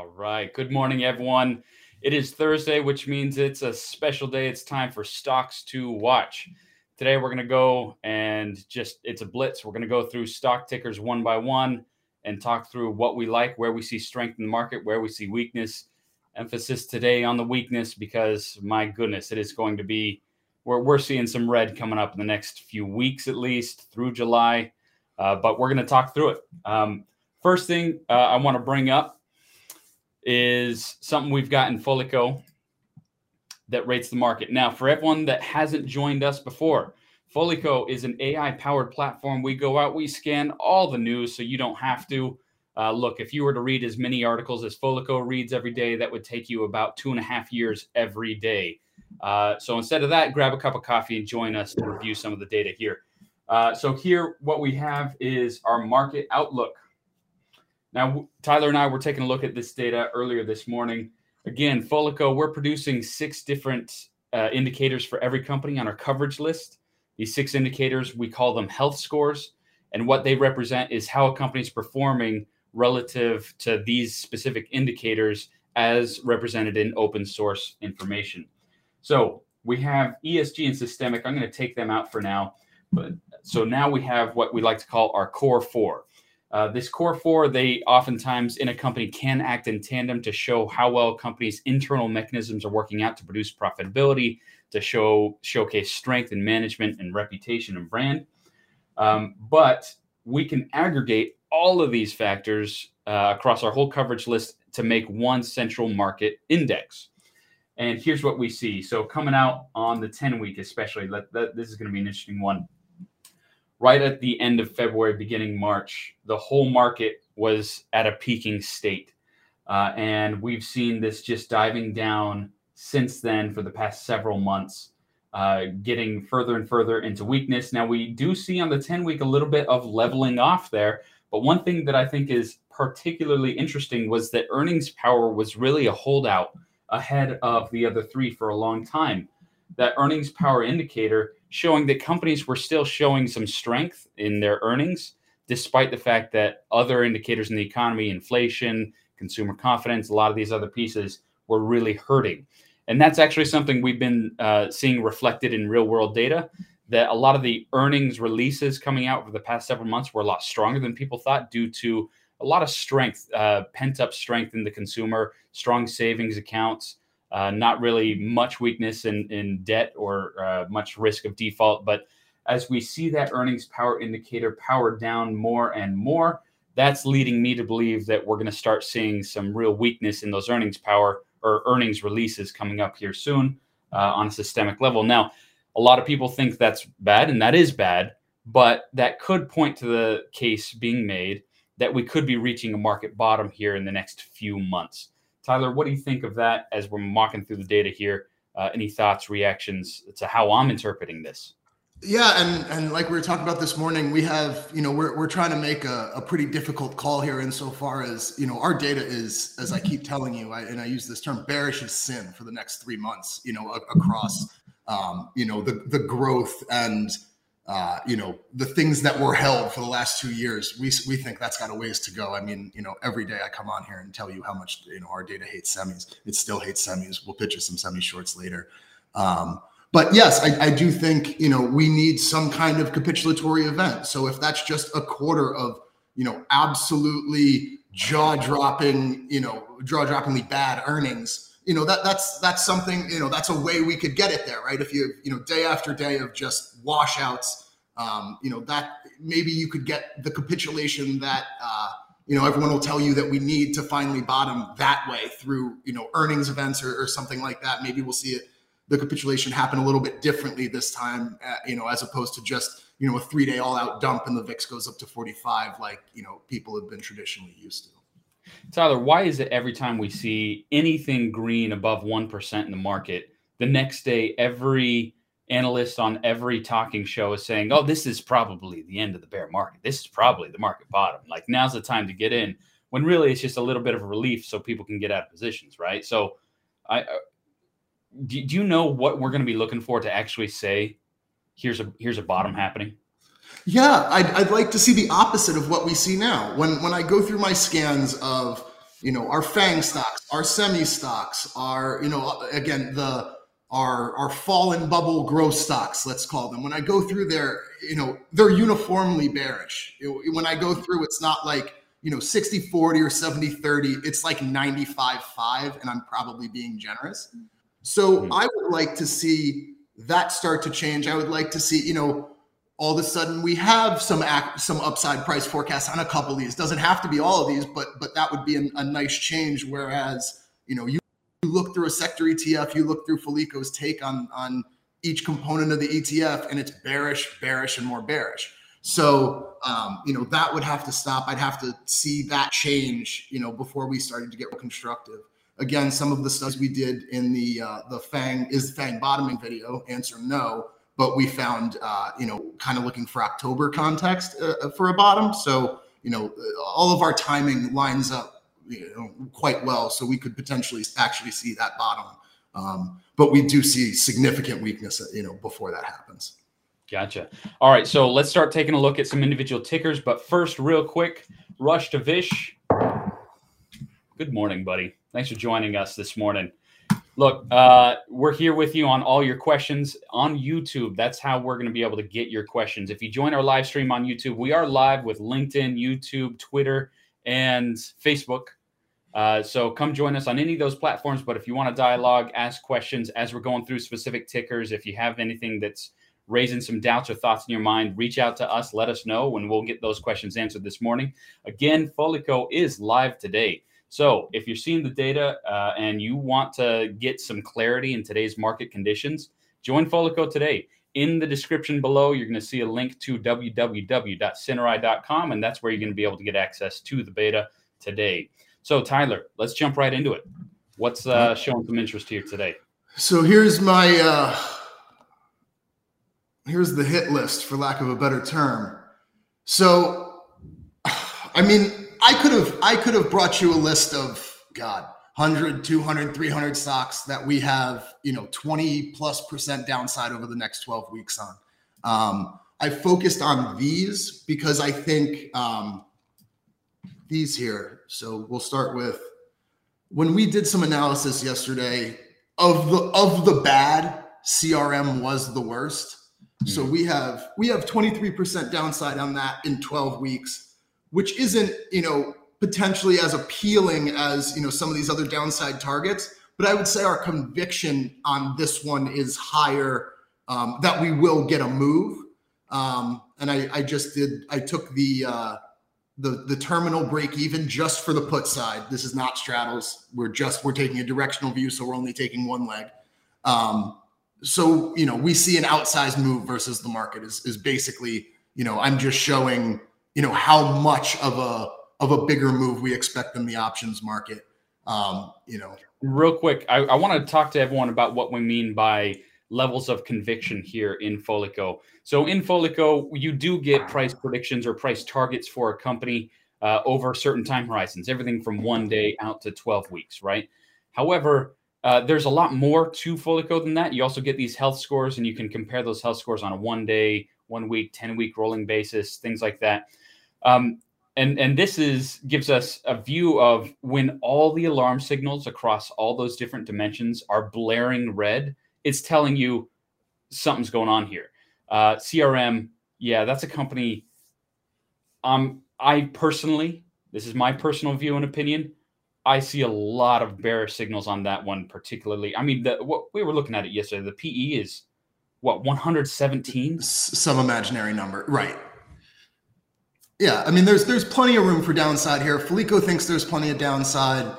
All right. Good morning, everyone. It is Thursday, which means it's a special day. It's time for stocks to watch. Today, we're going to go and just, it's a blitz. We're going to go through stock tickers one by one and talk through what we like, where we see strength in the market, where we see weakness. Emphasis today on the weakness because, my goodness, it is going to be, we're, we're seeing some red coming up in the next few weeks at least through July. Uh, but we're going to talk through it. Um, first thing uh, I want to bring up is something we've got in Foliko that rates the market. Now, for everyone that hasn't joined us before, Foliko is an AI powered platform. We go out, we scan all the news so you don't have to. Uh, look, if you were to read as many articles as Foliko reads every day, that would take you about two and a half years every day. Uh, so instead of that, grab a cup of coffee and join us to review some of the data here. Uh, so here, what we have is our market outlook. Now, Tyler and I were taking a look at this data earlier this morning. Again, Foliko, we're producing six different uh, indicators for every company on our coverage list. These six indicators, we call them health scores. And what they represent is how a company is performing relative to these specific indicators as represented in open source information. So we have ESG and systemic. I'm going to take them out for now. But so now we have what we like to call our core four. Uh, this core four, they oftentimes in a company can act in tandem to show how well a company's internal mechanisms are working out to produce profitability, to show showcase strength in management and reputation and brand. Um, but we can aggregate all of these factors uh, across our whole coverage list to make one central market index. And here's what we see. So coming out on the 10 week, especially, let, let, this is going to be an interesting one right at the end of February, beginning March, the whole market was at a peaking state. Uh, and we've seen this just diving down since then for the past several months, uh, getting further and further into weakness. Now, we do see on the 10 week a little bit of leveling off there. But one thing that I think is particularly interesting was that earnings power was really a holdout ahead of the other three for a long time. That earnings power indicator showing that companies were still showing some strength in their earnings, despite the fact that other indicators in the economy, inflation, consumer confidence, a lot of these other pieces were really hurting. And that's actually something we've been uh, seeing reflected in real world data that a lot of the earnings releases coming out over the past several months were a lot stronger than people thought due to a lot of strength, uh, pent up strength in the consumer, strong savings accounts, uh, not really much weakness in, in debt or uh, much risk of default. But as we see that earnings power indicator power down more and more, that's leading me to believe that we're going to start seeing some real weakness in those earnings power or earnings releases coming up here soon uh, on a systemic level. Now, a lot of people think that's bad, and that is bad, but that could point to the case being made that we could be reaching a market bottom here in the next few months. Tyler, what do you think of that as we're walking through the data here? Uh, any thoughts, reactions to how I'm interpreting this? Yeah, and and like we were talking about this morning, we have you know we're we're trying to make a, a pretty difficult call here insofar as you know our data is, as I keep telling you, I, and I use this term, bearish as sin for the next three months. You know, across um, you know the the growth and uh, you know, the things that were held for the last two years, we, we think that's got a ways to go. I mean, you know, every day I come on here and tell you how much, you know, our data hates semis. It still hates semis. We'll pitch you some semi shorts later. Um, but yes, I, I do think, you know, we need some kind of capitulatory event. So if that's just a quarter of, you know, absolutely jaw dropping, you know, jaw droppingly bad earnings, you know that that's that's something you know that's a way we could get it there right? If you you know day after day of just washouts um, you know that maybe you could get the capitulation that uh, you know everyone will tell you that we need to finally bottom that way through you know earnings events or, or something like that. Maybe we'll see it the capitulation happen a little bit differently this time uh, you know as opposed to just you know a three day all out dump and the vix goes up to 45 like you know people have been traditionally used to Tyler, why is it every time we see anything green above 1% in the market, the next day every analyst on every talking show is saying, oh, this is probably the end of the bear market. This is probably the market bottom. Like now's the time to get in when really it's just a little bit of relief so people can get out of positions, right? So I uh, do, do you know what we're going to be looking for to actually say here's a here's a bottom happening? Yeah, I'd, I'd like to see the opposite of what we see now. When when I go through my scans of you know, our FANG stocks, our semi stocks, our, you know, again, the, our, our fallen bubble growth stocks, let's call them. When I go through there, you know, they're uniformly bearish. When I go through, it's not like, you know 60 40 or 70 30 it's like 95 5 and i'm probably being generous so mm-hmm. i would like to see that start to change i would like to see you know all of a sudden we have some act, some upside price forecasts on a couple of these doesn't have to be all of these but but that would be a, a nice change whereas you know you, you look through a sector etf you look through Foliko's take on on each component of the etf and it's bearish bearish and more bearish so, um, you know, that would have to stop. I'd have to see that change, you know, before we started to get constructive. Again, some of the studies we did in the uh, the Fang is Fang bottoming video, answer no, but we found, uh, you know, kind of looking for October context uh, uh, for a bottom. So, you know, all of our timing lines up you know, quite well. So we could potentially actually see that bottom. Um, but we do see significant weakness, you know, before that happens. Gotcha. All right, so let's start taking a look at some individual tickers. But first, real quick, rush to Vish. Good morning, buddy. Thanks for joining us this morning. Look, uh, we're here with you on all your questions on YouTube. That's how we're going to be able to get your questions. If you join our live stream on YouTube, we are live with LinkedIn, YouTube, Twitter, and Facebook. Uh, so come join us on any of those platforms. But if you want to dialogue, ask questions as we're going through specific tickers, if you have anything that's raising some doubts or thoughts in your mind, reach out to us. Let us know and we'll get those questions answered this morning. Again, Foliko is live today. So if you're seeing the data uh, and you want to get some clarity in today's market conditions, join Foliko today. In the description below, you're going to see a link to www.cinerai.com, and that's where you're going to be able to get access to the beta today. So, Tyler, let's jump right into it. What's uh, showing some interest here today? So here's my uh, here's the hit list for lack of a better term. So, I mean, I could have I could have brought you a list of God 100, 200, 300 stocks that we have, you know, 20 plus percent downside over the next 12 weeks on. Um, I focused on these because I think um, these here. So we'll start with when we did some analysis yesterday of the of the bad. CRM was the worst. So hmm. we have we have 23% downside on that in 12 weeks, which isn't, you know, potentially as appealing as, you know, some of these other downside targets, but I would say our conviction on this one is higher um, that we will get a move. Um, and I, I just did I took the uh, the the terminal break even just for the put side. This is not straddles. We're just we're taking a directional view, so we're only taking one leg. Um, so you know we see an outsized move versus the market is is basically you know i'm just showing you know how much of a of a bigger move we expect in the options market um you know real quick i, I want to talk to everyone about what we mean by levels of conviction here in foliko so in foliko you do get price predictions or price targets for a company uh, over certain time horizons everything from one day out to 12 weeks right however uh, there's a lot more to Foliko than that. You also get these health scores, and you can compare those health scores on a one day, one week, 10 week rolling basis, things like that. Um, and, and this is gives us a view of when all the alarm signals across all those different dimensions are blaring red, it's telling you something's going on here. Uh, CRM, yeah, that's a company. Um, I personally, this is my personal view and opinion. I see a lot of bearish signals on that one, particularly. I mean, the, what we were looking at it yesterday. The PE is what 117, some imaginary number, right? Yeah, I mean, there's there's plenty of room for downside here. Foliko thinks there's plenty of downside.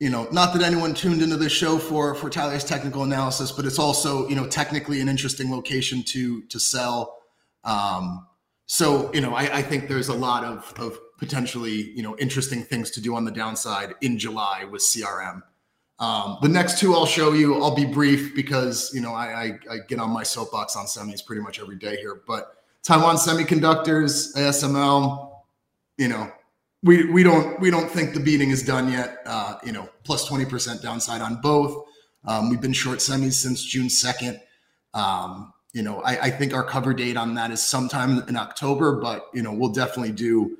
You know, not that anyone tuned into this show for for Tyler's technical analysis, but it's also you know technically an interesting location to to sell. Um, so you know, I, I think there's a lot of of potentially you know interesting things to do on the downside in July with CRM. Um, the next two I'll show you. I'll be brief because you know I, I, I get on my soapbox on semis pretty much every day here. But Taiwan Semiconductors, ASML, you know we we don't we don't think the beating is done yet. Uh, you know, plus twenty percent downside on both. Um, we've been short semis since June second. Um, you know, I, I think our cover date on that is sometime in October, but you know we'll definitely do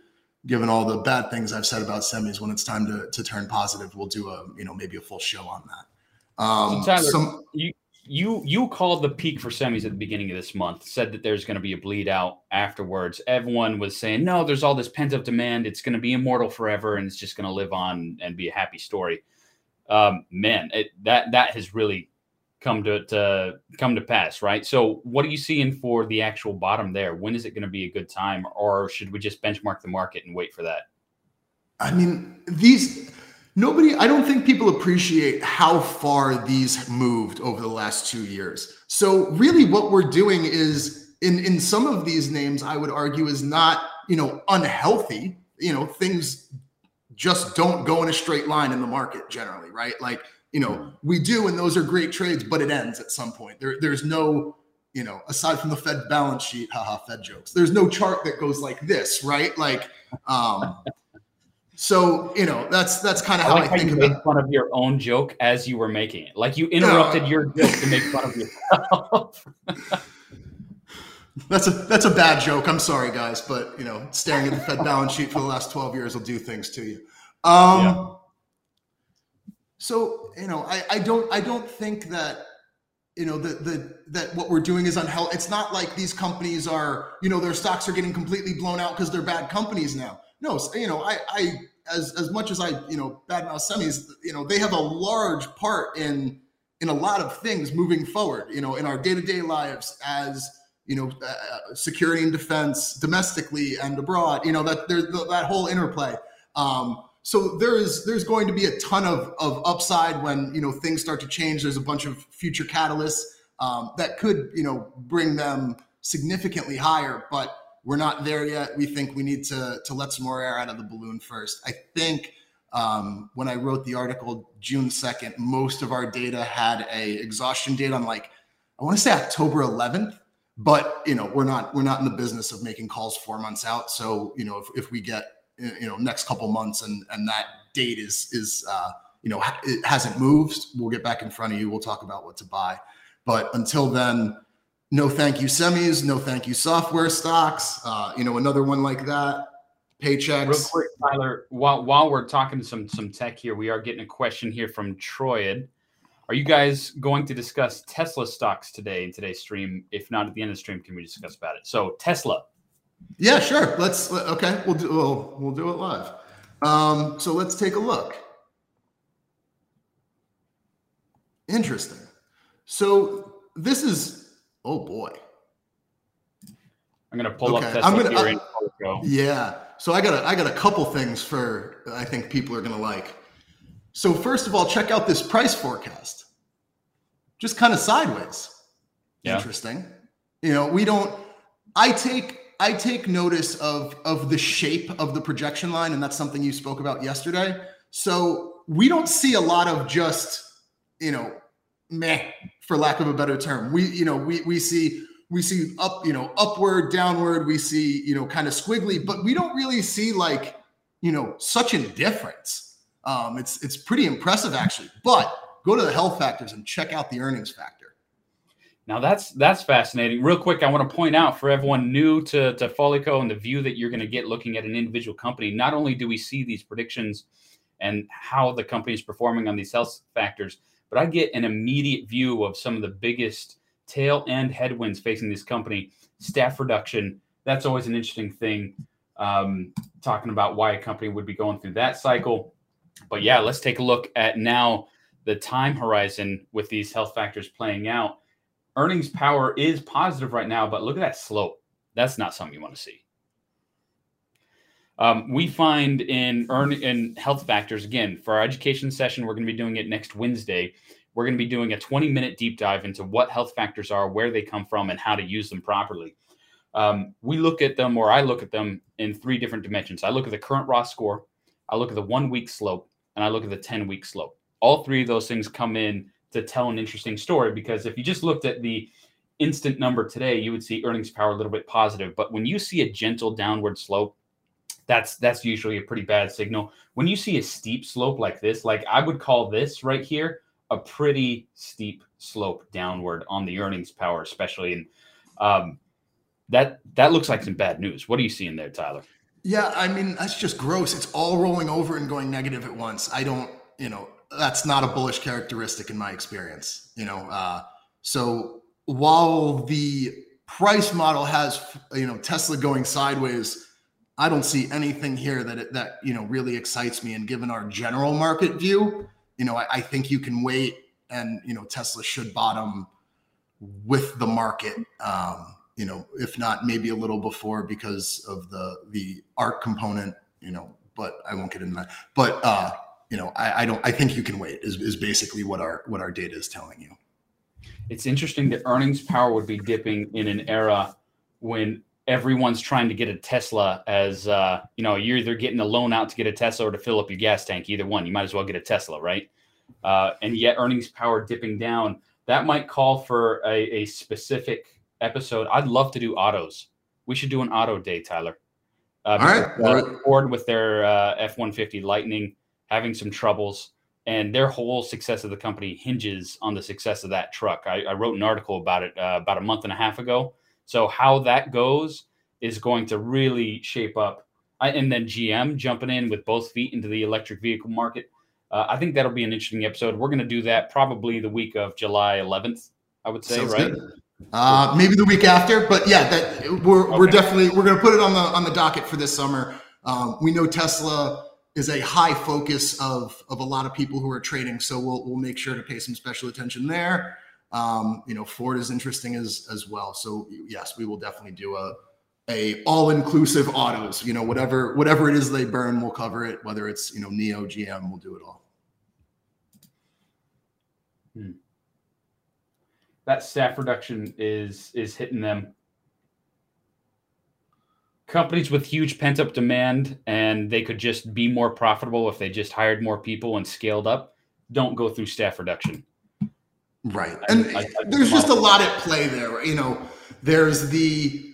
given all the bad things I've said about semis, when it's time to to turn positive, we'll do a you know maybe a full show on that. Um, so Tyler, some, you you you called the peak for semis at the beginning of this month. Said that there's going to be a bleed out afterwards. Everyone was saying no, there's all this pent up demand. It's going to be immortal forever, and it's just going to live on and be a happy story. Um, man, it, that that has really come to, to come to pass, right? So, what are you seeing for the actual bottom there? When is it going to be a good time, or should we just benchmark the market and wait for that? I mean, these nobody. I don't think people appreciate how far these moved over the last two years. So, really, what we're doing is in in some of these names, I would argue, is not you know unhealthy. You know, things just don't go in a straight line in the market generally, right? Like you know, we do, and those are great trades, but it ends at some point. There, there's no, you know, aside from the Fed balance sheet, haha, Fed jokes. There's no chart that goes like this, right? Like, um, so you know, that's that's kind of how I, like I think how you about. Made fun of your own joke as you were making it, like you interrupted your joke to make fun of yourself. that's a that's a bad joke. I'm sorry, guys, but you know, staring at the Fed balance sheet for the last 12 years will do things to you. Um, yeah. So you know, I, I don't I don't think that you know the the that what we're doing is unhealthy. It's not like these companies are you know their stocks are getting completely blown out because they're bad companies now. No, you know I I as as much as I you know badmouth semis, you know they have a large part in in a lot of things moving forward. You know, in our day to day lives as you know uh, uh, security and defense domestically and abroad. You know that there's that whole interplay. Um, so there is there's going to be a ton of, of upside when you know things start to change there's a bunch of future catalysts um, that could you know bring them significantly higher but we're not there yet. We think we need to to let some more air out of the balloon first. I think um, when i wrote the article june 2nd most of our data had a exhaustion date on like i want to say october 11th but you know we're not we're not in the business of making calls four months out. So you know if, if we get you know next couple months and and that date is is uh, you know it hasn't moved we'll get back in front of you. We'll talk about what to buy. But until then no thank you semis no thank you software stocks uh, you know another one like that Paychex real quick tyler while, while we're talking some some tech here we are getting a question here from troyed are you guys going to discuss tesla stocks today in today's stream if not at the end of the stream can we discuss about it so tesla yeah, sure. Let's okay. We'll do we'll, we'll do it live. Um, so let's take a look. Interesting. So this is oh boy. I'm gonna pull okay. up Tesla I'm gonna, uh, I, Yeah. So I got a I got a couple things for I think people are gonna like. So first of all, check out this price forecast. Just kind of sideways. Yeah. Interesting. You know, we don't I take I take notice of of the shape of the projection line, and that's something you spoke about yesterday. So we don't see a lot of just you know meh, for lack of a better term. We you know we we see we see up you know upward, downward. We see you know kind of squiggly, but we don't really see like you know such indifference. Um, it's it's pretty impressive actually. But go to the health factors and check out the earnings factor. Now that's that's fascinating. Real quick, I want to point out for everyone new to to Foliko and the view that you're going to get looking at an individual company. Not only do we see these predictions and how the company is performing on these health factors, but I get an immediate view of some of the biggest tail end headwinds facing this company. Staff reduction. That's always an interesting thing. Um, talking about why a company would be going through that cycle. But yeah, let's take a look at now the time horizon with these health factors playing out earnings power is positive right now, but look at that slope. That's not something you want to see. Um, we find in earn in health factors again for our education session, we're going to be doing it next Wednesday. We're going to be doing a 20 minute deep dive into what health factors are, where they come from, and how to use them properly. Um, we look at them, or I look at them in three different dimensions. I look at the current raw score, I look at the one week slope, and I look at the 10 week slope. All three of those things come in to tell an interesting story because if you just looked at the instant number today, you would see earnings power a little bit positive. But when you see a gentle downward slope, that's that's usually a pretty bad signal. When you see a steep slope like this, like I would call this right here a pretty steep slope downward on the earnings power, especially. And um, that that looks like some bad news. What are you seeing there, Tyler? Yeah, I mean that's just gross. It's all rolling over and going negative at once. I don't, you know, that's not a bullish characteristic in my experience. You know, uh, so while the price model has, you know, Tesla going sideways, I don't see anything here that that you know really excites me. And given our general market view, you know, I, I think you can wait, and you know, Tesla should bottom with the market. Um, you know, if not maybe a little before because of the the art component, you know, but I won't get into that. But uh, you know, I, I don't I think you can wait is, is basically what our what our data is telling you. It's interesting that earnings power would be dipping in an era when everyone's trying to get a Tesla as uh, you know, you're either getting a loan out to get a Tesla or to fill up your gas tank. Either one, you might as well get a Tesla, right? Uh, and yet earnings power dipping down. That might call for a, a specific episode. I'd love to do autos. We should do an auto day, Tyler. Uh, All right. Ford with their uh, F one fifty Lightning having some troubles, and their whole success of the company hinges on the success of that truck. I, I wrote an article about it uh, about a month and a half ago. So how that goes is going to really shape up. I, and then GM jumping in with both feet into the electric vehicle market. Uh, I think that'll be an interesting episode. We're going to do that probably the week of July 11th. I would say, Sounds right? Good. Uh, maybe the week after, but yeah, that we're okay. we're definitely we're going to put it on the on the docket for this summer. Um, we know Tesla is a high focus of of a lot of people who are trading, so we'll we'll make sure to pay some special attention there. Um, you know, Ford is interesting as as well. So yes, we will definitely do a a all inclusive autos. You know, whatever whatever it is they burn, we'll cover it. Whether it's you know NIO GM, we'll do it all. Hmm that staff reduction is is hitting them. Companies with huge pent up demand and they could just be more profitable if they just hired more people and scaled up. Don't go through staff reduction. Right, and I, I, there's just a lot at play there. You know, there's the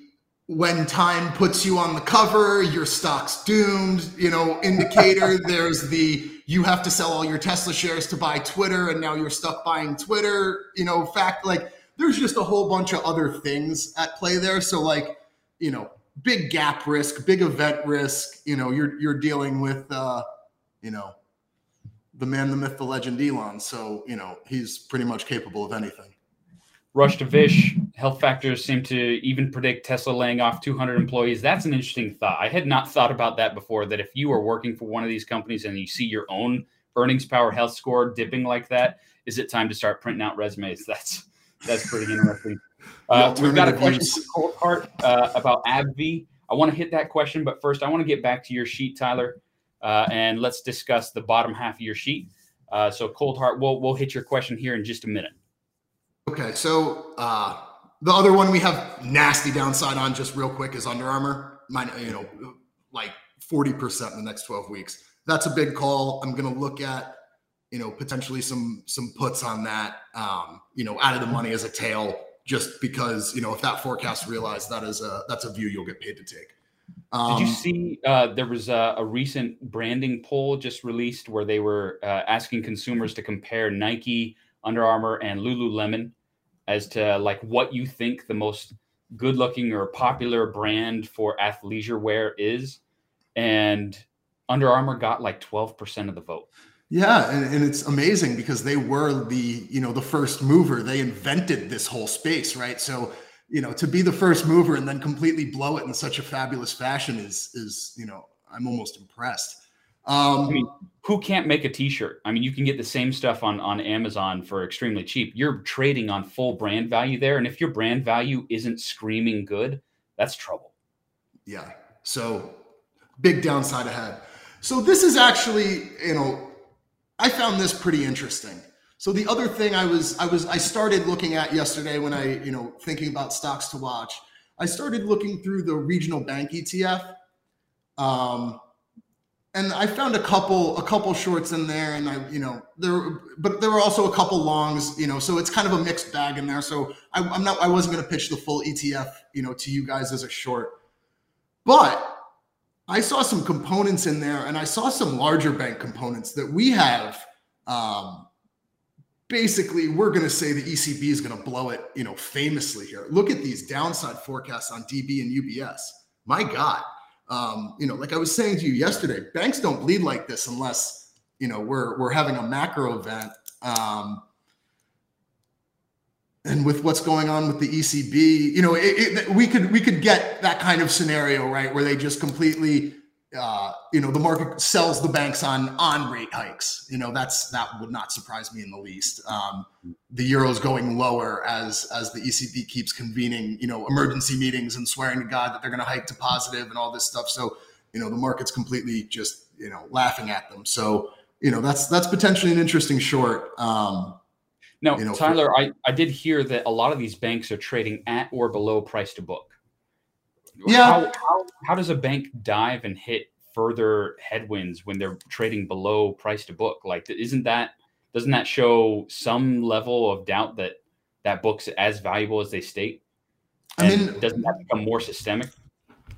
when time puts you on the cover, your stock's doomed, you know, indicator. there's the you have to sell all your Tesla shares to buy Twitter, and now you're stuck buying Twitter. You know, fact like there's just a whole bunch of other things at play there. So like, you know, big gap risk, big event risk. You know, you're you're dealing with, uh, you know, the man, the myth, the legend, Elon. So you know, he's pretty much capable of anything. Rush to Vish, health factors seem to even predict Tesla laying off 200 employees. That's an interesting thought. I had not thought about that before. That if you are working for one of these companies and you see your own earnings power health score dipping like that, is it time to start printing out resumes? That's that's pretty interesting. Uh, we've got a question from Heart uh, about AbbVie. I want to hit that question, but first I want to get back to your sheet, Tyler, uh, and let's discuss the bottom half of your sheet. Uh, so Cold Heart, we'll we'll hit your question here in just a minute. Okay, so uh, the other one we have nasty downside on, just real quick, is Under Armour. Mine, you know, like forty percent in the next twelve weeks. That's a big call. I'm going to look at, you know, potentially some some puts on that. Um, you know, out of the money as a tail, just because you know if that forecast realized that is a that's a view you'll get paid to take. Um, Did you um, see uh, there was a, a, recent branding poll just released where they were uh, asking consumers to compare Nike, Under Armour, and Lululemon as to like what you think the most good looking or popular brand for athleisure wear is. And Under Armour got like 12% of the vote. Yeah, and, and it's amazing because they were the, you know, the first mover. They invented this whole space, right? So, you know, to be the first mover and then completely blow it in such a fabulous fashion is is, you know, I'm almost impressed. Um, I mean, who can't make a T-shirt? I mean, you can get the same stuff on on Amazon for extremely cheap. You're trading on full brand value there, and if your brand value isn't screaming good, that's trouble. Yeah. So big downside ahead. So this is actually, you know, I found this pretty interesting. So the other thing I was I was I started looking at yesterday when I, you know, thinking about stocks to watch, I started looking through the regional bank ETF. Um, and I found a couple a couple shorts in there, and I you know there, but there were also a couple longs, you know, so it's kind of a mixed bag in there. So I, I'm not I wasn't going to pitch the full ETF, you know, to you guys as a short, but I saw some components in there, and I saw some larger bank components that we have. Um, basically, we're going to say the ECB is going to blow it, you know, famously here. Look at these downside forecasts on DB and UBS. My God Um, you know, like I was saying to you yesterday, banks don't bleed like this unless you know we're we're having a macro event. Um, and with what's going on with the ECB, you know, it, it, we could we could get that kind of scenario, right, where they just completely, uh, you know, the market sells the banks on on rate hikes. You know, that's that would not surprise me in the least. Um, the euro is going lower as as the ECB keeps convening, you know, emergency meetings and swearing to God that they're going to hike to positive and all this stuff. So, you know, the market's completely just you know laughing at them. So, you know, that's that's potentially an interesting short. Um, now, you know, Tyler, for, I, I did hear that a lot of these banks are trading at or below price to book. Yeah. How, how, how does a bank dive and hit further headwinds when they're trading below price to book? Like, isn't that doesn't that show some level of doubt that that book's as valuable as they state? And I mean, doesn't that become more systemic?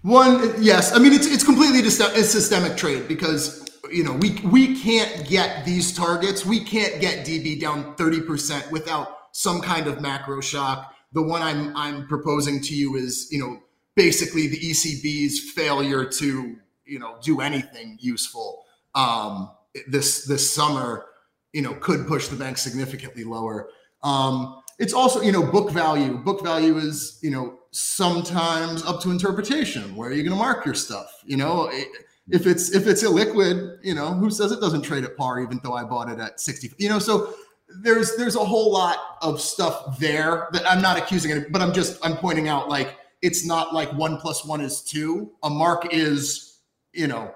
One, yes. I mean, it's it's completely a systemic trade because you know, we we can't get these targets. We can't get DB down 30% without some kind of macro shock. The one I'm I'm proposing to you is, you know, basically the ECB's failure to, you know, do anything useful um, this this summer, you know, could push the bank significantly lower. Um, it's also, you know, book value. Book value is, you know, sometimes up to interpretation. Where are you going to mark your stuff? You know, it, if it's if it's illiquid, you know, who says it doesn't trade at par even though I bought it at 60? You know, so there's there's a whole lot of stuff there that I'm not accusing it, but I'm just I'm pointing out like it's not like one plus one is two. A mark is, you know,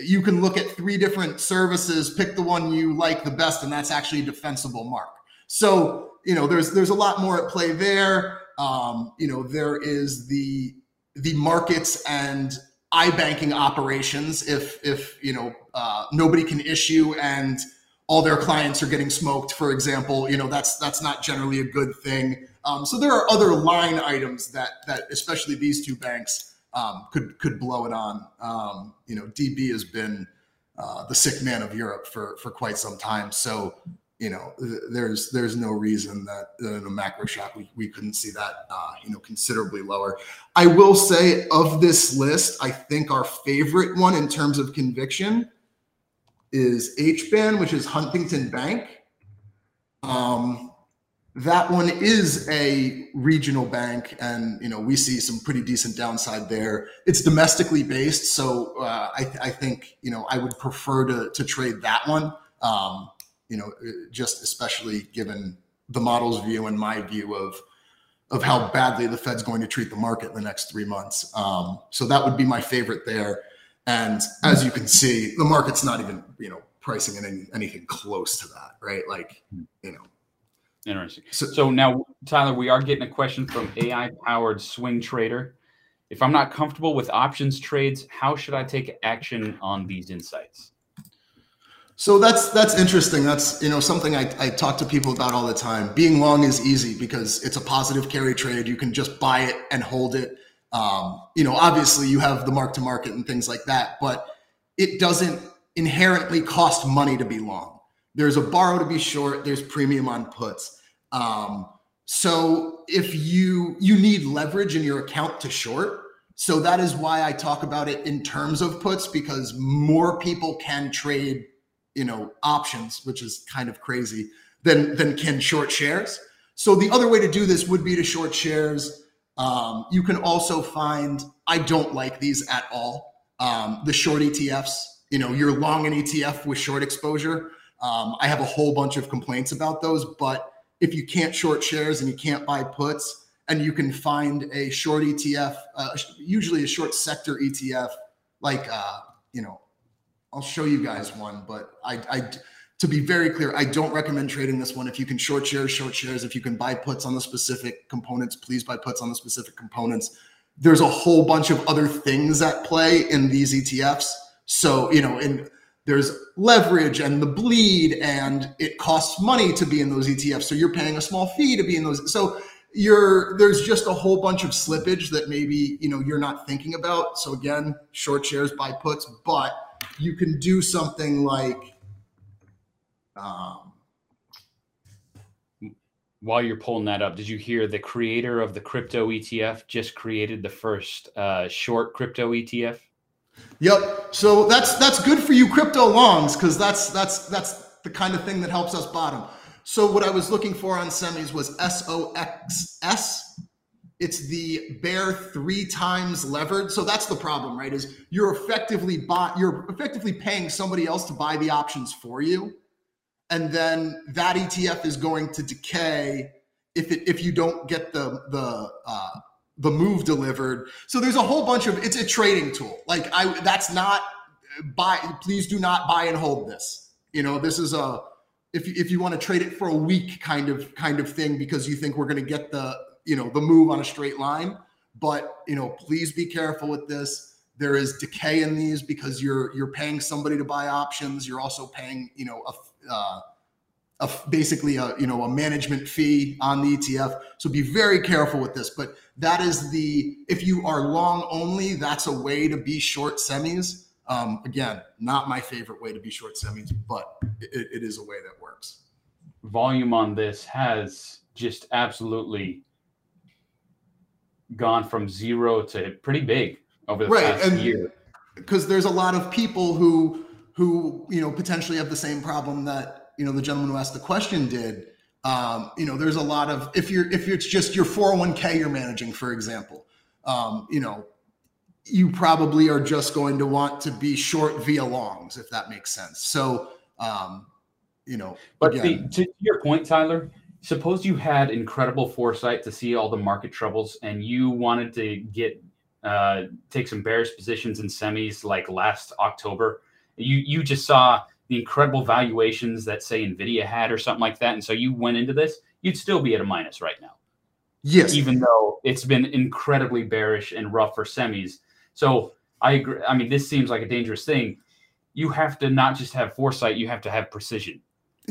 you can look at three different services, pick the one you like the best, and that's actually a defensible mark. So, you know, there's there's a lot more at play there. Um, you know, there is the the markets and iBanking operations if if you know uh, nobody can issue and all their clients are getting smoked, for example, you know that's that's not generally a good thing. Um, so there are other line items that that especially these two banks um, could could blow it on. Um, you know, DB has been uh, the sick man of Europe for for quite some time. So you know, there's there's no reason that, in a macro shock we, we couldn't see that uh, you know considerably lower. I will say of this list, I think our favorite one in terms of conviction is HBAN, which is Huntington Bank. Um, that one is a regional bank, and you know we see some pretty decent downside there. It's domestically based, so uh, I, I think you know I would prefer to to trade that one. Um, you know, just especially given the model's view and my view of of how badly the Fed's going to treat the market in the next three months. Um, so that would be my favorite there. And as you can see, the market's not even you know pricing in any, anything close to that, right? Like, you know. Interesting. So, so now, Tyler, we are getting a question from AI powered swing trader. If I'm not comfortable with options trades, how should I take action on these insights? So that's that's interesting. That's you know something I, I talk to people about all the time. Being long is easy because it's a positive carry trade. You can just buy it and hold it. Um, you know, obviously you have the mark to market and things like that, but it doesn't inherently cost money to be long. There's a borrow to be short. There's premium on puts. Um, so if you you need leverage in your account to short, so that is why I talk about it in terms of puts because more people can trade you know options, which is kind of crazy, than than can short shares. So the other way to do this would be to short shares. Um, you can also find I don't like these at all. Um, the short ETFs. You know, you're long an ETF with short exposure. Um, I have a whole bunch of complaints about those, but if you can't short shares and you can't buy puts, and you can find a short ETF, uh, usually a short sector ETF, like uh, you know I'll show you guys one, but I, I, to be very clear, I don't recommend trading this one. If you can short shares, short shares. If you can buy puts on the specific components, please buy puts on the specific components. There's a whole bunch of other things at play in these ETFs. So, you know, and there's leverage and the bleed, and it costs money to be in those ETFs. So you're paying a small fee to be in those. So you're there's just a whole bunch of slippage that maybe you know you're not thinking about. So again, short shares, buy puts, but you can do something like um, while you're pulling that up, did you hear the creator of the crypto ETF just created the first uh, short crypto ETF? Yep. So that's that's good for you crypto longs because that's that's that's the kind of thing that helps us bottom. So what I was looking for on semis was SOXS. It's the bear three times levered. So that's the problem, right? Is you're effectively buy, you're effectively paying somebody else to buy the options for you and then that ETF is going to decay if it if you don't get the the uh, the move delivered. So there's a whole bunch of it's a trading tool. Like I that's not buy. Please do not buy and hold this. You know this is a if you, if you want to trade it for a week kind of kind of thing because you think we're going to get the you know the move on a straight line. But you know please be careful with this. There is decay in these because you're you're paying somebody to buy options. You're also paying you know a uh, a, basically a you know a management fee on the ETF. So be very careful with this. But that is the if you are long only, that's a way to be short semis. Um, again, not my favorite way to be short semis, but it, it is a way that works. Volume on this has just absolutely gone from zero to pretty big over the right. past and year. Because there's a lot of people who who you know potentially have the same problem that you know the gentleman who asked the question did. Um, you know, there's a lot of if you're if it's just your 401k you're managing, for example, um, you know, you probably are just going to want to be short via longs, if that makes sense. So, um, you know, but again, the, to your point, Tyler, suppose you had incredible foresight to see all the market troubles and you wanted to get uh, take some bearish positions in semis like last October you you just saw the incredible valuations that say Nvidia had or something like that, and so you went into this, you'd still be at a minus right now. Yes, even though it's been incredibly bearish and rough for semis. So I agree. I mean, this seems like a dangerous thing. You have to not just have foresight; you have to have precision.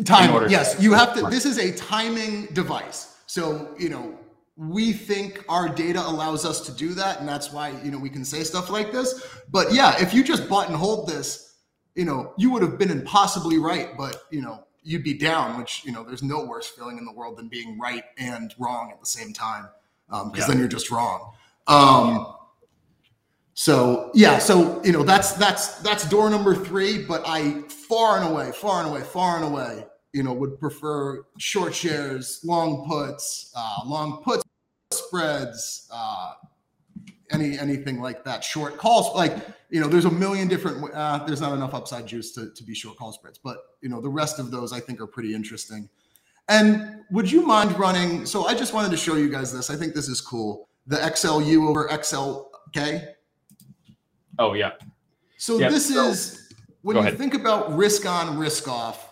Time. Yes, you have to. This is a timing device. So you know we think our data allows us to do that and that's why you know we can say stuff like this but yeah if you just button hold this you know, you would have been impossibly right, but you know, you'd be down, which you know, there's no worse feeling in the world than being right and wrong at the same time, because um, yeah. then you're just wrong. Um, so yeah, so you know, that's that's that's door number three. But I far and away, far and away, far and away, you know, would prefer short shares, long puts, uh, long puts spreads, uh, any anything like that. Short calls, like you know, there's a million different. Uh, there's not enough upside juice to to be short call spreads, but you know, the rest of those I think are pretty interesting. And would you mind running? So I just wanted to show you guys this. I think this is cool. The XLU over XLK. Oh yeah. So this so, is when you ahead. think about risk on, risk off.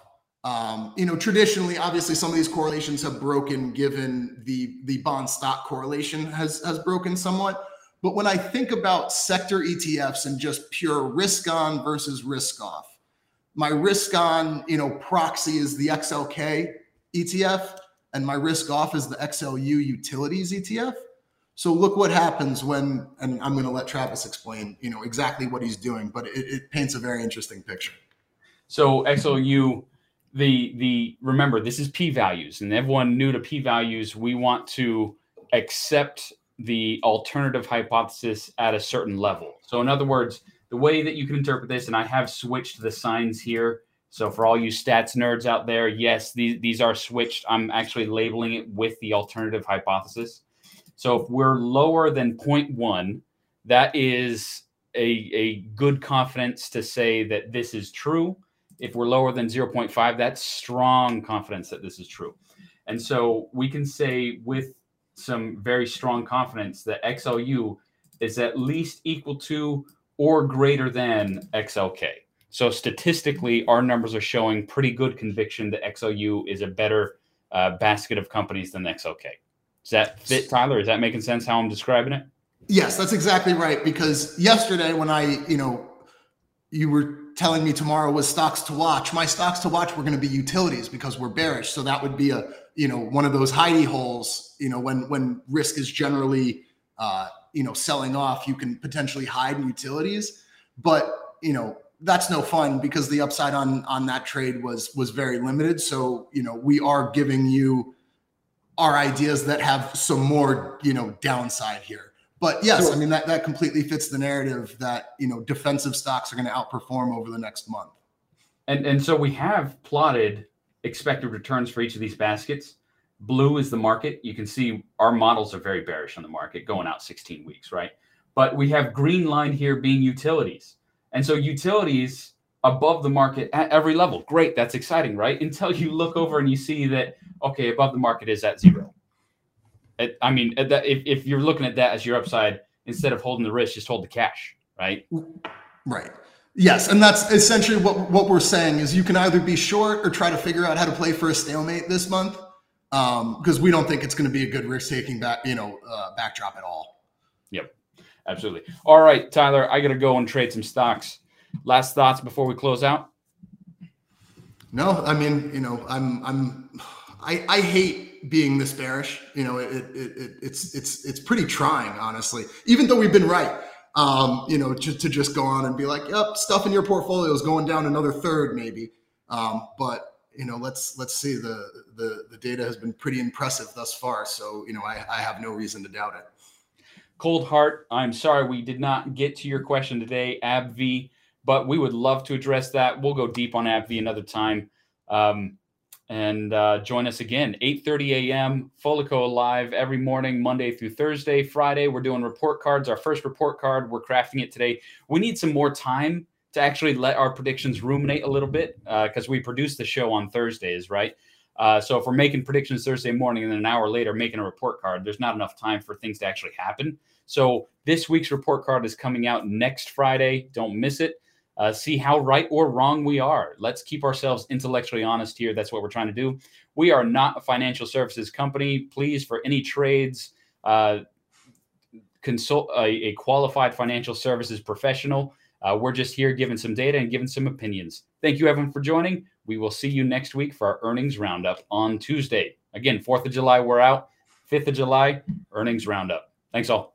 Um, you know, traditionally, obviously, some of these correlations have broken, given the the bond stock correlation has has broken somewhat. But when I think about sector ETFs and just pure risk on versus risk off, my risk on, you know, proxy is the XLK ETF and my risk off is the XLU utilities ETF. So look what happens when, and I'm going to let Travis explain, you know, exactly what he's doing, but it, it paints a very interesting picture. So XLU, the the remember this is p values, and everyone new to p values, we want to accept the alternative hypothesis at a certain level. So, in other words, the way that you can interpret this, and I have switched the signs here. So, for all you stats nerds out there, yes, these, these are switched. I'm actually labeling it with the alternative hypothesis. So, if we're lower than 0.1, that is a, a good confidence to say that this is true. If we're lower than 0.5, that's strong confidence that this is true. And so we can say with some very strong confidence that XLU is at least equal to or greater than XLK. So statistically, our numbers are showing pretty good conviction that XLU is a better uh, basket of companies than XLK. Does that fit, Tyler? Is that making sense how I'm describing it? Yes, that's exactly right. Because yesterday, when I, you know, you were telling me tomorrow was stocks to watch, my stocks to watch were going to be utilities because we're bearish. So that would be a you know one of those hidey holes you know when when risk is generally uh, you know selling off you can potentially hide in utilities but you know that's no fun because the upside on on that trade was was very limited so you know we are giving you our ideas that have some more, you know, downside here. But yes, I mean that that completely fits the narrative that you know defensive stocks are going to outperform over the next month. And and so we have plotted expected returns for each of these baskets. Blue is the market. You can see our models are very bearish on the market going out 16 weeks, right? But we have green line here being utilities. And so utilities above the market at every level. Great, that's exciting, right? Until you look over and you see that okay, above the market is at zero. It, I mean, if, if you're looking at that as your upside, instead of holding the risk, just hold the cash, right? Right. Yes, and that's essentially what what we're saying is you can either be short or try to figure out how to play for a stalemate this month, because um, we don't think it's going to be a good risk taking back you know uh, backdrop at all. Yep, absolutely. All right, Tyler, I got to go and trade some stocks. Last thoughts before we close out? No, I mean you know I'm I'm I I hate being this bearish. You know it, it, it it's it's it's pretty trying honestly. Even though we've been right um, you know, to, to just go on and be like, yep, stuff in your portfolio is going down another third, maybe. Um, but you know, let's let's see. The the the data has been pretty impressive thus far, so you know, I, I have no reason to doubt it. Cold heart, I'm sorry we did not get to your question today, AbbVie, but we would love to address that. We'll go deep on AbbVie another time. Um, and uh, join us again 8.30 a.m Foliko live every morning monday through thursday. Friday we're doing report cards our first report card. We're crafting it today. We need some more time to actually let our predictions ruminate a little bit because uh, we produce the show on thursdays right? Uh, so if we're making predictions thursday morning and then an hour later making a report card there's not enough time for things to actually happen. So this week's report card is coming out next friday. Don't miss it uh, see how right or wrong we are. Let's keep ourselves intellectually honest here. That's what we're trying to do. We are not a financial services company. Please, for any trades, uh, consult a, a, qualified financial services professional. Uh, we're just here giving some data and giving some opinions. Thank you, everyone, for joining. We will see you next week for our earnings roundup on Tuesday. Again, 4th of July, we're out. 5th of July, earnings roundup. Thanks all.